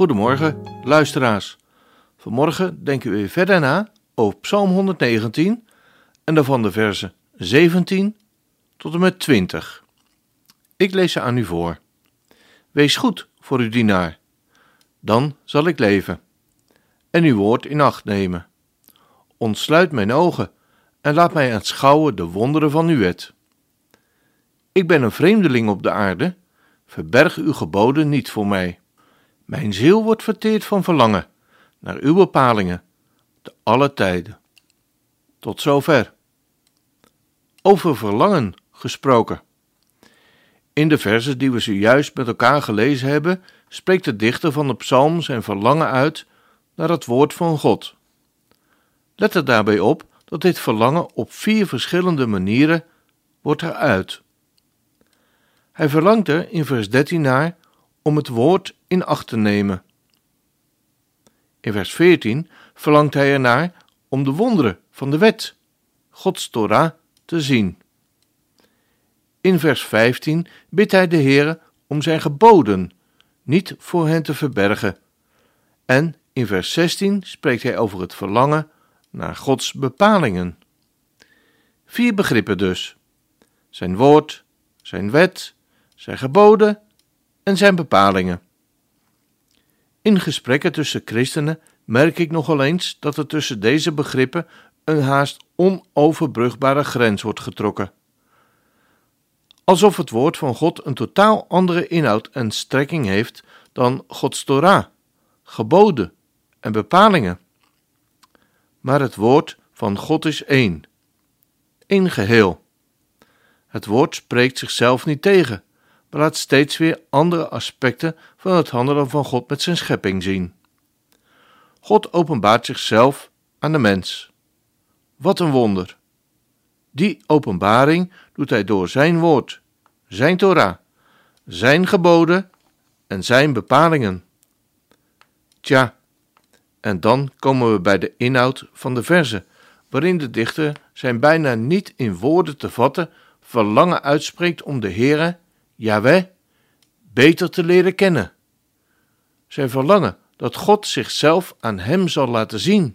Goedemorgen, luisteraars. Vanmorgen denken we verder na over Psalm 119 en daarvan de versen 17 tot en met 20. Ik lees ze aan u voor. Wees goed voor uw dienaar, dan zal ik leven en uw woord in acht nemen. Ontsluit mijn ogen en laat mij aanschouwen de wonderen van uw wet. Ik ben een vreemdeling op de aarde, verberg uw geboden niet voor mij. Mijn ziel wordt verteerd van verlangen naar uw bepalingen, te alle tijden. Tot zover. Over verlangen gesproken. In de versen die we zojuist met elkaar gelezen hebben, spreekt de dichter van de psalm zijn verlangen uit naar het woord van God. Let er daarbij op dat dit verlangen op vier verschillende manieren wordt geuit. Hij verlangt er in vers 13 naar om het woord in acht te nemen. In vers 14 verlangt hij ernaar om de wonderen van de wet, Gods Torah, te zien. In vers 15 bidt hij de Heere om zijn geboden niet voor hen te verbergen. En in vers 16 spreekt hij over het verlangen naar Gods bepalingen. Vier begrippen dus: zijn woord, zijn wet, zijn geboden en zijn bepalingen. In gesprekken tussen christenen merk ik nogal eens dat er tussen deze begrippen een haast onoverbrugbare grens wordt getrokken. Alsof het woord van God een totaal andere inhoud en strekking heeft dan Gods Torah, geboden en bepalingen. Maar het woord van God is één, één geheel. Het woord spreekt zichzelf niet tegen, maar laat steeds weer andere aspecten van het handelen van God met zijn schepping zien. God openbaart zichzelf aan de mens. Wat een wonder! Die openbaring doet hij door zijn woord, zijn Torah, zijn geboden en zijn bepalingen. Tja, en dan komen we bij de inhoud van de verse, waarin de dichter zijn bijna niet in woorden te vatten verlangen uitspreekt om de Heere, Yahweh, beter te leren kennen. Zijn verlangen dat God zichzelf aan hem zal laten zien.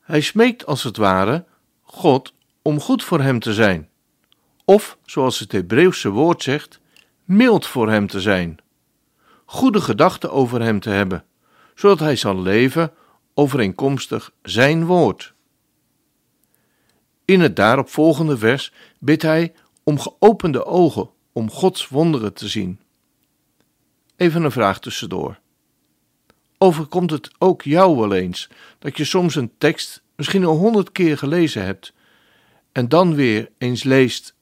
Hij smeekt als het ware God om goed voor hem te zijn, of zoals het Hebreeuwse woord zegt, mild voor hem te zijn, goede gedachten over hem te hebben, zodat hij zal leven overeenkomstig zijn woord. In het daaropvolgende vers bidt hij om geopende ogen om Gods wonderen te zien. Even een vraag tussendoor. Overkomt het ook jou wel eens dat je soms een tekst misschien al honderd keer gelezen hebt en dan weer eens leest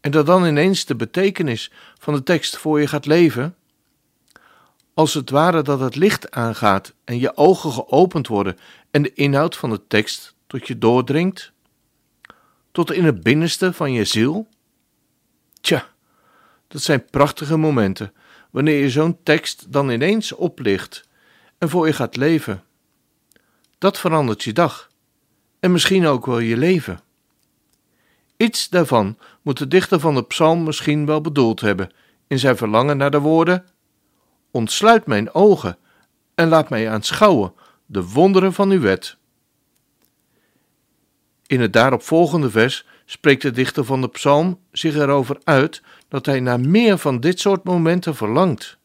en dat dan ineens de betekenis van de tekst voor je gaat leven? Als het ware dat het licht aangaat en je ogen geopend worden en de inhoud van de tekst tot je doordringt? Tot in het binnenste van je ziel? Tja, dat zijn prachtige momenten wanneer je zo'n tekst dan ineens oplicht en voor je gaat leven. Dat verandert je dag en misschien ook wel je leven. Iets daarvan moet de dichter van de psalm misschien wel bedoeld hebben in zijn verlangen naar de woorden: Ontsluit mijn ogen en laat mij aanschouwen de wonderen van uw wet. In het daaropvolgende vers spreekt de dichter van de psalm zich erover uit dat hij naar meer van dit soort momenten verlangt.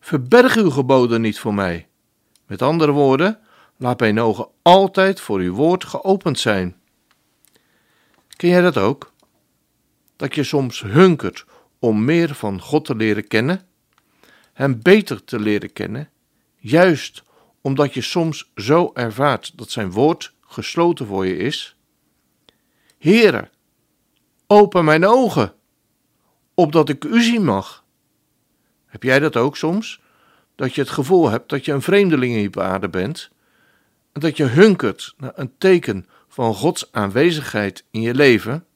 Verberg uw geboden niet voor mij. Met andere woorden, laat mijn ogen altijd voor uw woord geopend zijn. Ken jij dat ook? Dat je soms hunkert om meer van God te leren kennen, Hem beter te leren kennen, juist omdat je soms zo ervaart dat Zijn woord gesloten voor je is? Heere, open mijn ogen, opdat ik u zien mag Heb jij dat ook soms? Dat je het gevoel hebt dat je een vreemdeling in je aarde bent en dat je hunkert naar een teken van Gods aanwezigheid in je leven?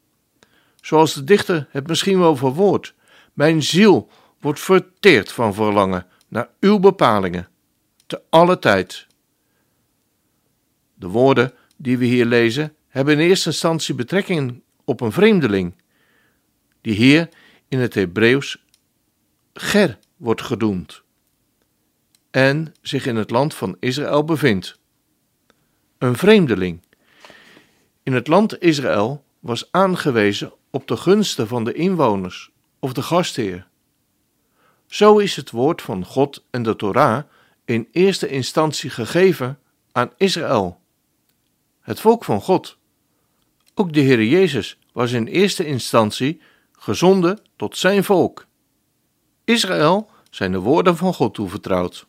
Zoals de dichter het misschien wel verwoordt. Mijn ziel wordt verteerd van verlangen naar uw bepalingen, te alle tijd. De woorden die we hier lezen hebben in eerste instantie betrekking op een vreemdeling, die hier in het Hebreeuws Ger wordt gedoemd en zich in het land van Israël bevindt. Een vreemdeling. In het land Israël was aangewezen op de gunsten van de inwoners of de gastheer. Zo is het woord van God en de Torah in eerste instantie gegeven aan Israël, het volk van God. Ook de Heer Jezus was in eerste instantie gezonden tot zijn volk. Israël zijn de woorden van God toevertrouwd.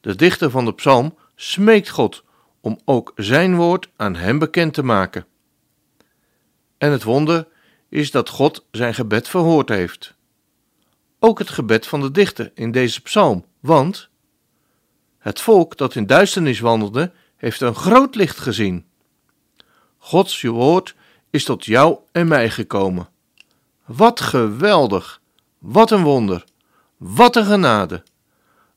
De dichter van de psalm smeekt God om ook zijn woord aan hem bekend te maken. En het wonder is dat God zijn gebed verhoord heeft. Ook het gebed van de dichter in deze psalm, want het volk dat in duisternis wandelde, heeft een groot licht gezien. Gods woord is tot jou en mij gekomen. Wat geweldig! Wat een wonder! Wat een genade!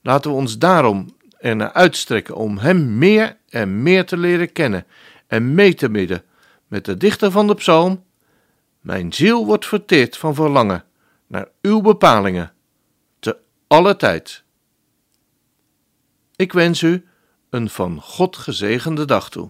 Laten we ons daarom ernaar uitstrekken om Hem meer en meer te leren kennen en mee te midden met de dichter van de psalm. Mijn ziel wordt verteerd van verlangen naar uw bepalingen, te alle tijd. Ik wens u een van God gezegende dag toe.